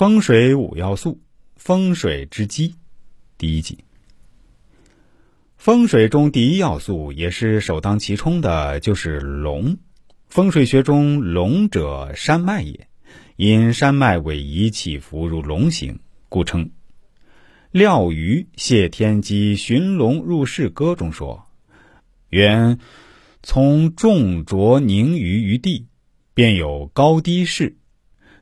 风水五要素，风水之基，第一集。风水中第一要素，也是首当其冲的，就是龙。风水学中，龙者山脉也，因山脉位移起伏如龙形，故称。廖瑜《谢天机寻龙入室歌》中说：“原从重浊凝于于地，便有高低势，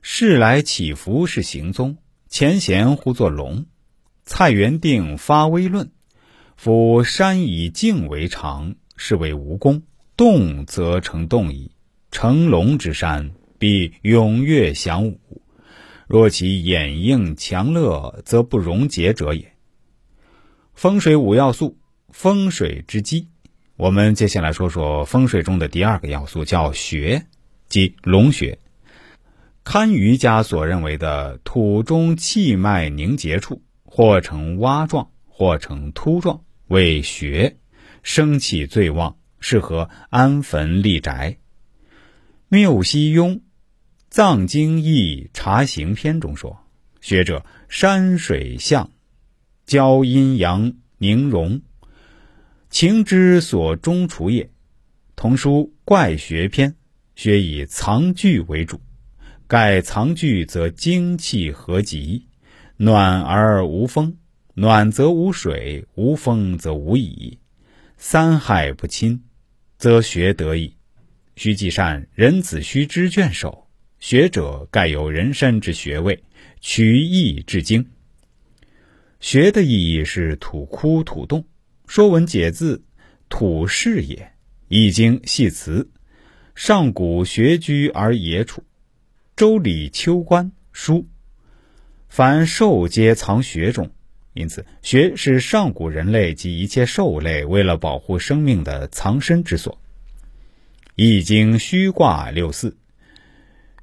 势来起伏是行踪，前贤呼作龙。蔡元定发微论。”夫山以静为常，是为无功；动则成动矣。成龙之山，必踊跃翔武。若其掩映强乐，则不容结者也。风水五要素，风水之基。我们接下来说说风水中的第二个要素，叫穴，即龙穴。堪舆家所认为的土中气脉凝结处，或呈洼状，或呈凸状。为穴，生气最旺，适合安坟立宅。缪西庸《藏经义察行篇》中说：“学者山水象，交阴阳凝融，情之所终除也。”同书《怪穴篇》，穴以藏聚为主，盖藏聚则精气合集，暖而无风。暖则无水，无风则无矣。三害不侵，则学得矣。须记善人子须知卷首。学者盖有人身之穴位，取义治经。学的意义是土窟土洞。说文解字，土是也。易经系辞，上古学居而野处。周礼秋官书，凡兽皆藏穴中。因此，穴是上古人类及一切兽类为了保护生命的藏身之所。《易经》虚卦六四，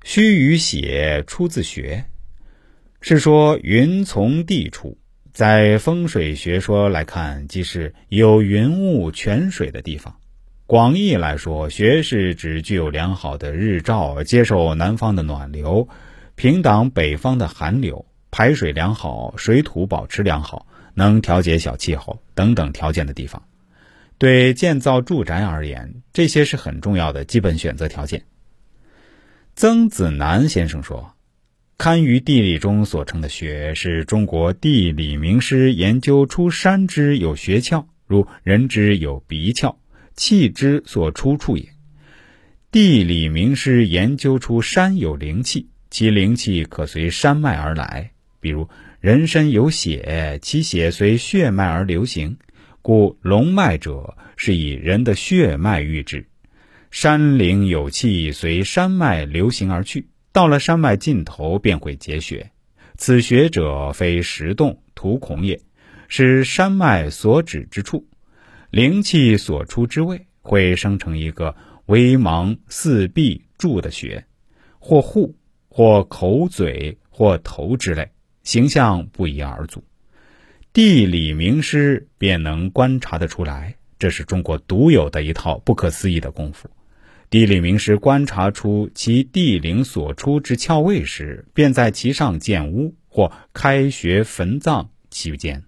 虚与血出自穴，是说云从地出。在风水学说来看，即是有云雾泉水的地方。广义来说，穴是指具有良好的日照，接受南方的暖流，平挡北方的寒流。排水良好，水土保持良好，能调节小气候等等条件的地方，对建造住宅而言，这些是很重要的基本选择条件。曾子南先生说：“堪舆地理中所称的穴，是中国地理名师研究出山之有穴窍，如人之有鼻窍，气之所出处也。地理名师研究出山有灵气，其灵气可随山脉而来。”比如人身有血，其血随血脉而流行，故龙脉者是以人的血脉喻之。山岭有气，随山脉流行而去，到了山脉尽头便会结雪。此血者非石洞土孔也，是山脉所指之处，灵气所出之位，会生成一个微芒四壁柱的穴，或户，或口嘴，或头之类。形象不一而足，地理名师便能观察得出来，这是中国独有的一套不可思议的功夫。地理名师观察出其地灵所出之窍位时，便在其上建屋或开穴坟葬其间。